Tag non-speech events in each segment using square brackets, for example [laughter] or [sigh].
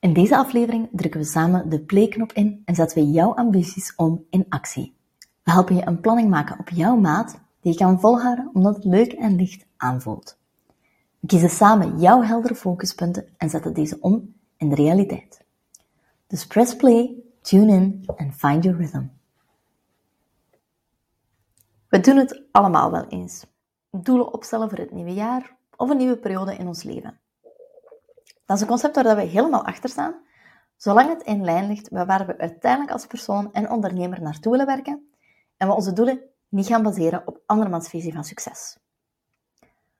In deze aflevering drukken we samen de play-knop in en zetten we jouw ambities om in actie. We helpen je een planning maken op jouw maat die je kan volhouden omdat het leuk en licht aanvoelt. We kiezen samen jouw heldere focuspunten en zetten deze om in de realiteit. Dus press play, tune in en find your rhythm. We doen het allemaal wel eens. Doelen opstellen voor het nieuwe jaar of een nieuwe periode in ons leven. Dat is een concept waar we helemaal achter staan, zolang het in lijn ligt met waar we uiteindelijk als persoon en ondernemer naartoe willen werken en we onze doelen niet gaan baseren op andermans visie van succes.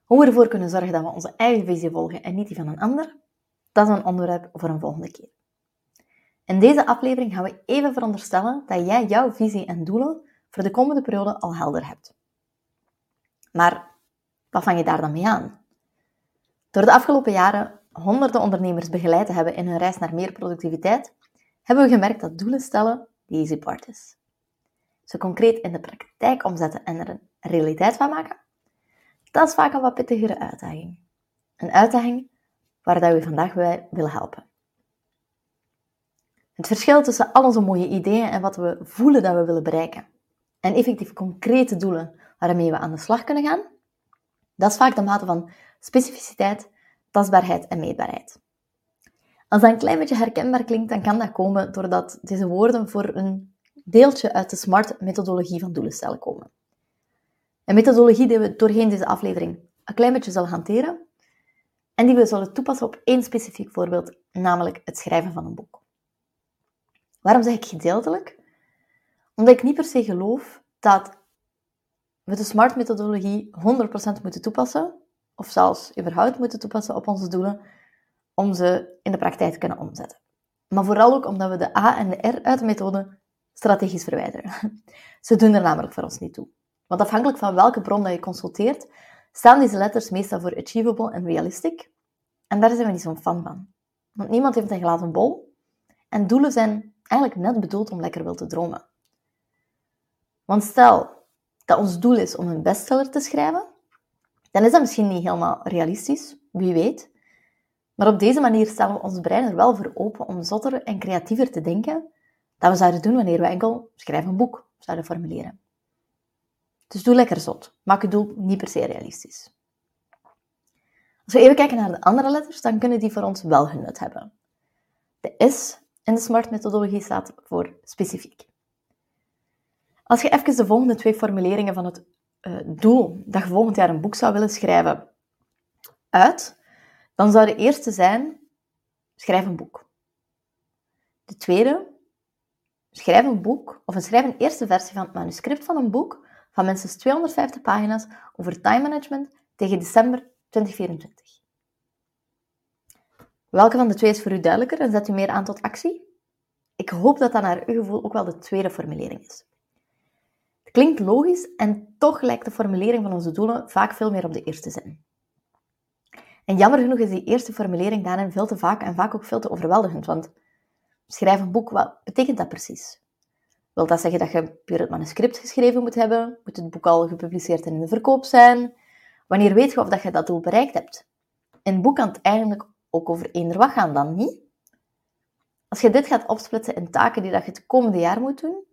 Hoe we ervoor kunnen zorgen dat we onze eigen visie volgen en niet die van een ander, dat is een onderwerp voor een volgende keer. In deze aflevering gaan we even veronderstellen dat jij jouw visie en doelen voor de komende periode al helder hebt. Maar wat vang je daar dan mee aan? Door de afgelopen jaren honderden ondernemers begeleid te hebben in hun reis naar meer productiviteit, hebben we gemerkt dat doelen stellen de easy part is. Ze concreet in de praktijk omzetten en er een realiteit van maken, dat is vaak een wat pittigere uitdaging. Een uitdaging waar dat we vandaag bij willen helpen. Het verschil tussen al onze mooie ideeën en wat we voelen dat we willen bereiken, en effectief concrete doelen waarmee we aan de slag kunnen gaan, dat is vaak de mate van specificiteit, tastbaarheid en meetbaarheid. Als dat een klein beetje herkenbaar klinkt, dan kan dat komen doordat deze woorden voor een deeltje uit de SMART-methodologie van doelen komen. Een methodologie die we doorheen deze aflevering een klein beetje zullen hanteren en die we zullen toepassen op één specifiek voorbeeld, namelijk het schrijven van een boek. Waarom zeg ik gedeeltelijk? Omdat ik niet per se geloof dat we de SMART-methodologie 100% moeten toepassen, of zelfs überhaupt moeten toepassen op onze doelen, om ze in de praktijk te kunnen omzetten. Maar vooral ook omdat we de A en de R uit de methode strategisch verwijderen. [laughs] Ze doen er namelijk voor ons niet toe. Want afhankelijk van welke bron dat je consulteert, staan deze letters meestal voor achievable en realistic. En daar zijn we niet zo'n fan van. Want niemand heeft een glazen bol. En doelen zijn eigenlijk net bedoeld om lekker wil te dromen. Want stel dat ons doel is om een bestseller te schrijven, dan is dat misschien niet helemaal realistisch, wie weet. Maar op deze manier stellen we ons brein er wel voor open om zotter en creatiever te denken dan we zouden doen wanneer we enkel schrijf een boek zouden formuleren. Dus doe lekker zot. Maak je doel niet per se realistisch. Als we even kijken naar de andere letters, dan kunnen die voor ons wel hun nut hebben. De S in de SMART-methodologie staat voor specifiek. Als je even de volgende twee formuleringen van het uh, doel dat je volgend jaar een boek zou willen schrijven uit, dan zou de eerste zijn, schrijf een boek. De tweede, schrijf een boek, of schrijf een eerste versie van het manuscript van een boek van minstens 250 pagina's over time management tegen december 2024. Welke van de twee is voor u duidelijker en zet u meer aan tot actie? Ik hoop dat dat naar uw gevoel ook wel de tweede formulering is. Klinkt logisch en toch lijkt de formulering van onze doelen vaak veel meer op de eerste zin. En jammer genoeg is die eerste formulering daarin veel te vaak en vaak ook veel te overweldigend, want schrijf een boek, wat betekent dat precies? Wil dat zeggen dat je puur het manuscript geschreven moet hebben? Moet het boek al gepubliceerd en in de verkoop zijn? Wanneer weet je of dat je dat doel bereikt hebt? Een boek kan het eigenlijk ook over eender wat gaan, dan niet? Als je dit gaat opsplitsen in taken die dat je het komende jaar moet doen,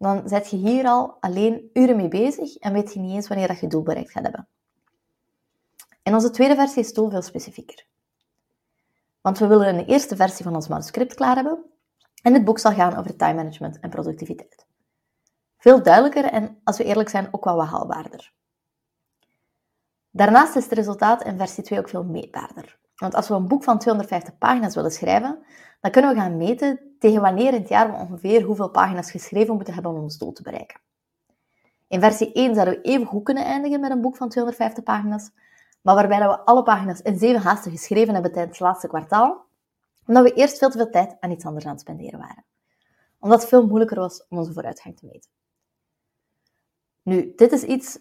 dan zet je hier al alleen uren mee bezig en weet je niet eens wanneer dat je doel bereikt gaat hebben. In onze tweede versie is veel specifieker. Want we willen een eerste versie van ons manuscript klaar hebben en het boek zal gaan over time management en productiviteit. Veel duidelijker en, als we eerlijk zijn, ook wel wat haalbaarder. Daarnaast is het resultaat in versie 2 ook veel meetbaarder. Want als we een boek van 250 pagina's willen schrijven, dan kunnen we gaan meten tegen wanneer in het jaar we ongeveer hoeveel pagina's geschreven moeten hebben om ons doel te bereiken. In versie 1 zouden we even goed kunnen eindigen met een boek van 250 pagina's, maar waarbij we alle pagina's in zeven haasten geschreven hebben tijdens het laatste kwartaal, omdat we eerst veel te veel tijd aan iets anders aan het spenderen waren. Omdat het veel moeilijker was om onze vooruitgang te meten. Nu, dit is iets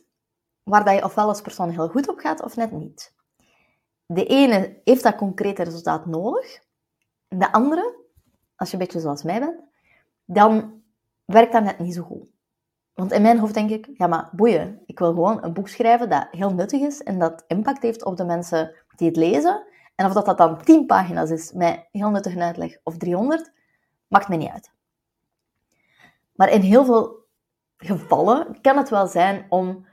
waar dat je ofwel als persoon heel goed op gaat of net niet. De ene heeft dat concrete resultaat nodig. De andere, als je een beetje zoals mij bent, dan werkt dat net niet zo goed. Want in mijn hoofd denk ik, ja maar boeien, ik wil gewoon een boek schrijven dat heel nuttig is en dat impact heeft op de mensen die het lezen En of dat, dat dan 10 pagina's is met heel nuttige uitleg of 300, maakt me niet uit. Maar in heel veel gevallen kan het wel zijn om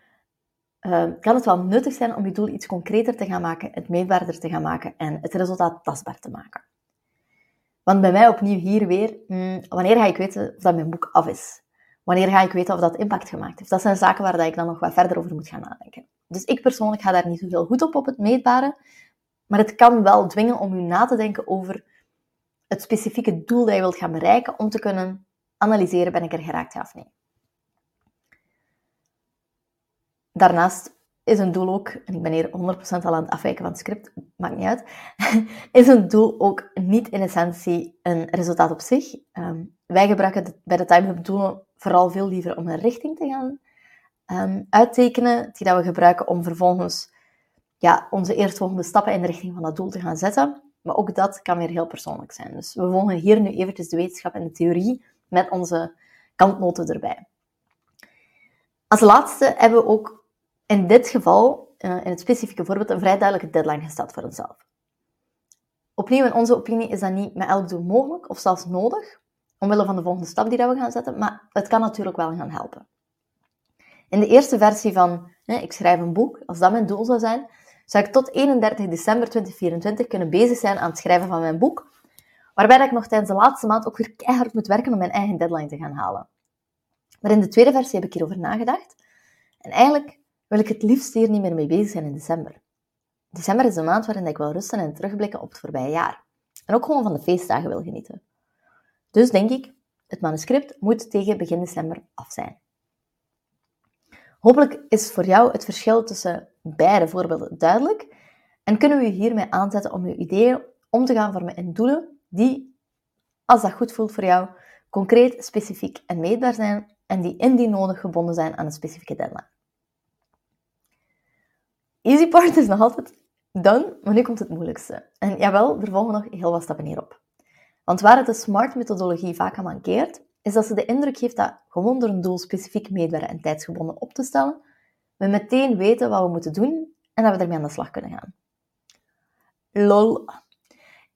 uh, kan het wel nuttig zijn om je doel iets concreter te gaan maken, het meetbaarder te gaan maken en het resultaat tastbaar te maken. Want bij mij opnieuw hier weer, hmm, wanneer ga ik weten of dat mijn boek af is? Wanneer ga ik weten of dat impact gemaakt heeft? Dat zijn zaken waar dat ik dan nog wat verder over moet gaan nadenken. Dus ik persoonlijk ga daar niet zoveel goed op, op het meetbare. Maar het kan wel dwingen om u na te denken over het specifieke doel dat je wilt gaan bereiken, om te kunnen analyseren, ben ik er geraakt ja of nee. Daarnaast is een doel ook, en ik ben hier 100% al aan het afwijken van het script, maakt niet uit, [laughs] is een doel ook niet in essentie een resultaat op zich. Ehm, wij gebruiken bij de Time Hub doelen vooral veel liever om een richting te gaan um, uittekenen, die dat we gebruiken om vervolgens ja, onze eerstvolgende stappen in de richting van dat doel te gaan zetten. Maar ook dat kan weer heel persoonlijk zijn. Dus we volgen hier nu eventjes de wetenschap en de theorie met onze kantnoten erbij. Als laatste hebben we ook in dit geval, uh, in het specifieke voorbeeld, een vrij duidelijke deadline gesteld voor onszelf. Opnieuw, in onze opinie is dat niet met elk doel mogelijk of zelfs nodig, omwille van de volgende stap die we gaan zetten, maar het kan natuurlijk wel gaan helpen. In de eerste versie van ik schrijf een boek, als dat mijn doel zou zijn, zou ik tot 31 december 2024 kunnen bezig zijn aan het schrijven van mijn boek, waarbij ik nog tijdens de laatste maand ook weer keihard moet werken om mijn eigen deadline te gaan halen. Maar in de tweede versie heb ik hierover nagedacht. En eigenlijk wil ik het liefst hier niet meer mee bezig zijn in december. December is de maand waarin ik wil rusten en terugblikken op het voorbije jaar. En ook gewoon van de feestdagen wil genieten. Dus denk ik, het manuscript moet tegen begin december af zijn. Hopelijk is voor jou het verschil tussen beide voorbeelden duidelijk en kunnen we je hiermee aanzetten om je ideeën om te gaan vormen in doelen die, als dat goed voelt voor jou, concreet, specifiek en meetbaar zijn en die indien nodig gebonden zijn aan een specifieke deadline. Easy part is nog altijd done, maar nu komt het moeilijkste. En jawel, er volgen nog heel wat stappen hierop. Want waar het de SMART-methodologie vaak aan mankeert, is dat ze de indruk geeft dat gewoon door een doel specifiek meetbaar en tijdsgebonden op te stellen, we meteen weten wat we moeten doen en dat we ermee aan de slag kunnen gaan. Lol.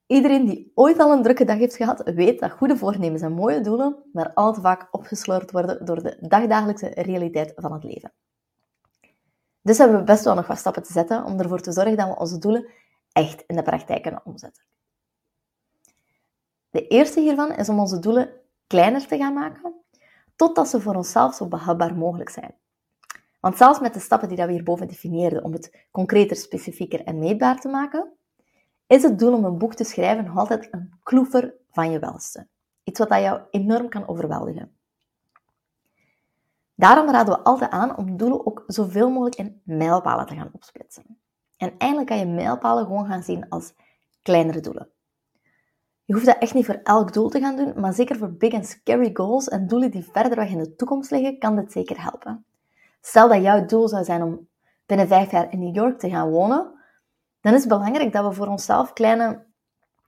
Iedereen die ooit al een drukke dag heeft gehad, weet dat goede voornemens en mooie doelen maar al te vaak opgesleurd worden door de dagdagelijkse realiteit van het leven. Dus hebben we best wel nog wat stappen te zetten om ervoor te zorgen dat we onze doelen echt in de praktijk kunnen omzetten. De eerste hiervan is om onze doelen kleiner te gaan maken, totdat ze voor onszelf zo behapbaar mogelijk zijn. Want zelfs met de stappen die we hierboven definieerden om het concreter, specifieker en meetbaar te maken, is het doel om een boek te schrijven nog altijd een kloever van je welste. Iets wat jou enorm kan overweldigen. Daarom raden we altijd aan om doelen ook zoveel mogelijk in mijlpalen te gaan opsplitsen. En eindelijk kan je mijlpalen gewoon gaan zien als kleinere doelen. Je hoeft dat echt niet voor elk doel te gaan doen, maar zeker voor big and scary goals en doelen die verder weg in de toekomst liggen, kan dit zeker helpen. Stel dat jouw doel zou zijn om binnen vijf jaar in New York te gaan wonen, dan is het belangrijk dat we voor onszelf kleine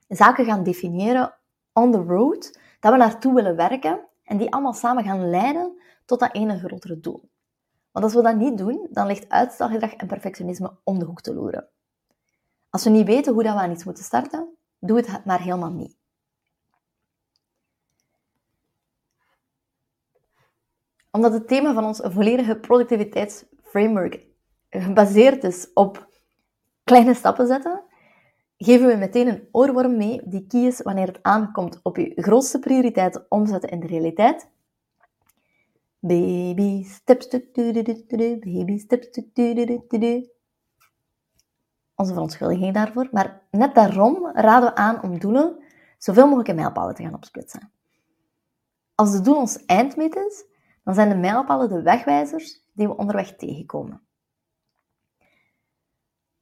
zaken gaan definiëren on the road, dat we naartoe willen werken en die allemaal samen gaan leiden tot dat ene grotere doel. Want als we dat niet doen, dan ligt uitstelgedrag en perfectionisme om de hoek te loeren. Als we niet weten hoe dat we aan iets moeten starten, doe het maar helemaal niet. Omdat het thema van ons volledige productiviteitsframework gebaseerd is op kleine stappen zetten, geven we meteen een oorworm mee die key is wanneer het aankomt op je grootste prioriteit omzetten in de realiteit Baby steps, baby steps. Onze verontschuldiging daarvoor. Maar net daarom raden we aan om doelen zoveel mogelijk in mijlpalen te gaan opsplitsen. Als de doel ons eindmeet is, dan zijn de mijlpalen de wegwijzers die we onderweg tegenkomen.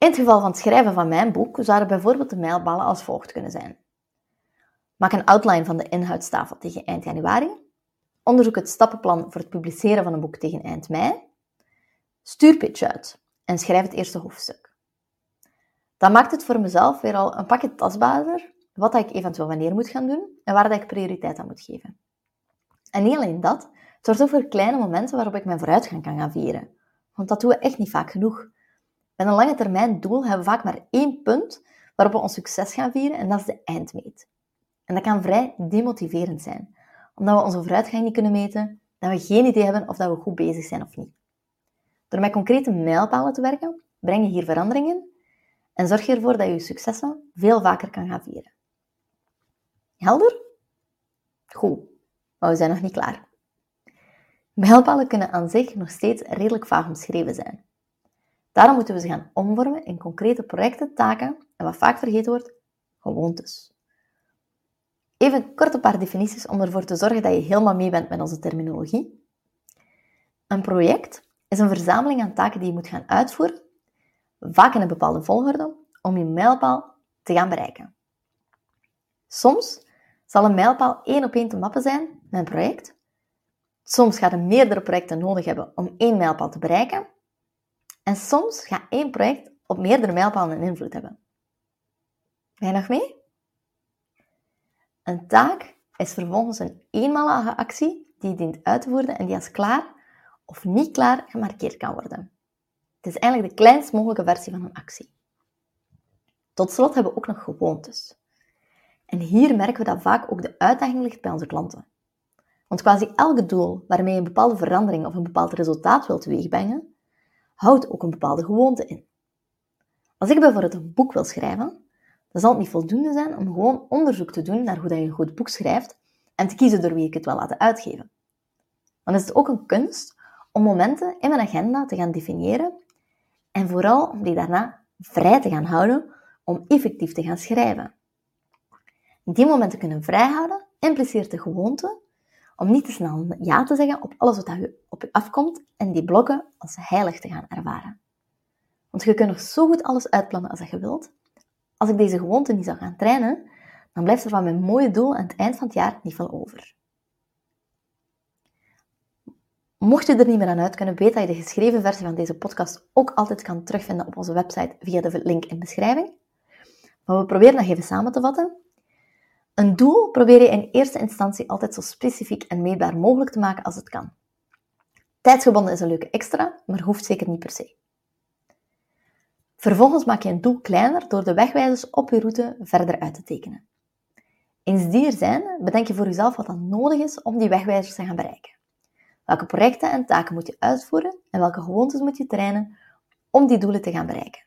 In het geval van het schrijven van mijn boek zouden bijvoorbeeld de mijlpalen als volgt kunnen zijn. Maak een outline van de inhoudstafel tegen eind januari Onderzoek het stappenplan voor het publiceren van een boek tegen eind mei. Stuur pitch uit en schrijf het eerste hoofdstuk. Dat maakt het voor mezelf weer al een pakje tastbaarder wat ik eventueel wanneer moet gaan doen en waar ik prioriteit aan moet geven. En niet alleen dat, het zorgt ook voor kleine momenten waarop ik mijn vooruitgang kan gaan vieren. Want dat doen we echt niet vaak genoeg. Met een lange termijn doel hebben we vaak maar één punt waarop we ons succes gaan vieren en dat is de eindmeet. En dat kan vrij demotiverend zijn, omdat we onze vooruitgang niet kunnen meten, dat we geen idee hebben of dat we goed bezig zijn of niet. Door met concrete mijlpalen te werken, breng je hier veranderingen en zorg je ervoor dat je je successen veel vaker kan gaan vieren. Helder? Goed, maar we zijn nog niet klaar. Mijlpalen kunnen aan zich nog steeds redelijk vaag omschreven zijn. Daarom moeten we ze gaan omvormen in concrete projecten, taken en wat vaak vergeten wordt, gewoontes. Even kort een paar definities om ervoor te zorgen dat je helemaal mee bent met onze terminologie. Een project is een verzameling aan taken die je moet gaan uitvoeren, vaak in een bepaalde volgorde, om je mijlpaal te gaan bereiken. Soms zal een mijlpaal één op één te mappen zijn met een project. Soms gaat je meerdere projecten nodig hebben om één mijlpaal te bereiken. En soms gaat één project op meerdere mijlpalen een invloed hebben. Ben je nog mee? Een taak is vervolgens een eenmalige actie die je dient uit te voeren en die als klaar of niet klaar gemarkeerd kan worden. Het is eigenlijk de kleinst mogelijke versie van een actie. Tot slot hebben we ook nog gewoontes. En hier merken we dat vaak ook de uitdaging ligt bij onze klanten. Want quasi elk doel waarmee je een bepaalde verandering of een bepaald resultaat wilt teweegbrengen, houdt ook een bepaalde gewoonte in. Als ik bijvoorbeeld een boek wil schrijven, dan zal het niet voldoende zijn om gewoon onderzoek te doen naar hoe je een goed boek schrijft en te kiezen door wie ik het wil laten uitgeven. Dan is het ook een kunst om momenten in mijn agenda te gaan definiëren en vooral om die daarna vrij te gaan houden om effectief te gaan schrijven. Die momenten kunnen vrijhouden impliceert de gewoonte om niet te snel ja te zeggen op alles wat op je afkomt en die blokken als heilig te gaan ervaren. Want je kunt nog zo goed alles uitplannen als je wilt. Als ik deze gewoonte niet zou gaan trainen, dan blijft er van mijn mooie doel aan het eind van het jaar niet veel over. Mocht je er niet meer aan uit kunnen, weet dat je de geschreven versie van deze podcast ook altijd kan terugvinden op onze website via de link in de beschrijving. Maar we proberen dat even samen te vatten. Een doel probeer je in eerste instantie altijd zo specifiek en meetbaar mogelijk te maken als het kan. Tijdsgebonden is een leuke extra, maar hoeft zeker niet per se. Vervolgens maak je een doel kleiner door de wegwijzers op je route verder uit te tekenen. Eens die er zijn, bedenk je voor jezelf wat dan nodig is om die wegwijzers te gaan bereiken. Welke projecten en taken moet je uitvoeren en welke gewoontes moet je trainen om die doelen te gaan bereiken.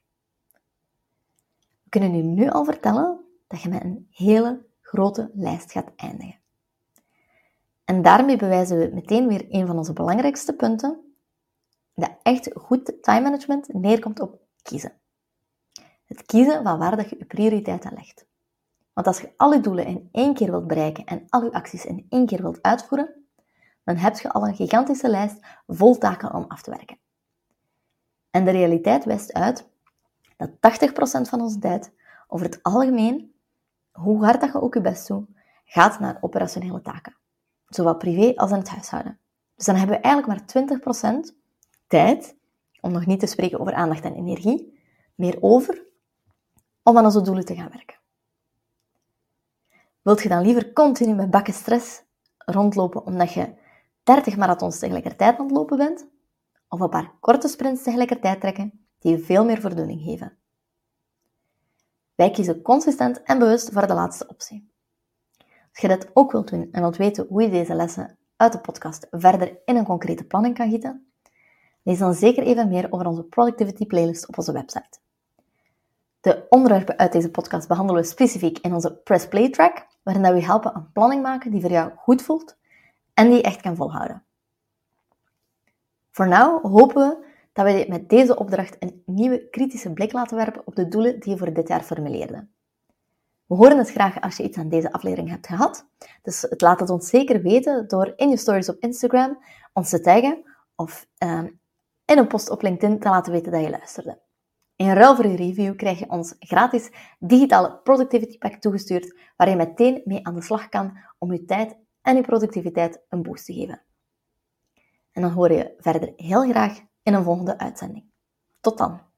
We kunnen je nu al vertellen dat je met een hele grote lijst gaat eindigen. En daarmee bewijzen we meteen weer een van onze belangrijkste punten, dat echt goed time management neerkomt op kiezen. Het kiezen van waar je je prioriteiten legt. Want als je al je doelen in één keer wilt bereiken en al je acties in één keer wilt uitvoeren, dan heb je al een gigantische lijst vol taken om af te werken. En de realiteit wijst uit dat 80% van onze tijd over het algemeen hoe hard dat je ook je best doet, gaat naar operationele taken. Zowel privé als in het huishouden. Dus dan hebben we eigenlijk maar 20% tijd, om nog niet te spreken over aandacht en energie, meer over om aan onze doelen te gaan werken. Wilt je dan liever continu met bakken stress rondlopen omdat je 30 marathons tegelijkertijd aan het lopen bent? Of een paar korte sprints tegelijkertijd trekken die je veel meer voldoening geven? Wij kiezen consistent en bewust voor de laatste optie. Als je dat ook wilt doen en wilt weten hoe je deze lessen uit de podcast verder in een concrete planning kan gieten, lees dan zeker even meer over onze Productivity Playlist op onze website. De onderwerpen uit deze podcast behandelen we specifiek in onze Press Play track, waarin we helpen een planning maken die voor jou goed voelt en die je echt kan volhouden. Voor nu hopen we dat we met deze opdracht een nieuwe kritische blik laten werpen op de doelen die je voor dit jaar formuleerde. We horen het graag als je iets aan deze aflevering hebt gehad, dus het laat het ons zeker weten door in je stories op Instagram ons te taggen of uh, in een post op LinkedIn te laten weten dat je luisterde. In ruil voor je review krijg je ons gratis digitale productivity pack toegestuurd, waar je meteen mee aan de slag kan om je tijd en je productiviteit een boost te geven. En dan hoor je verder heel graag in een volgende uitzending. Tot dan!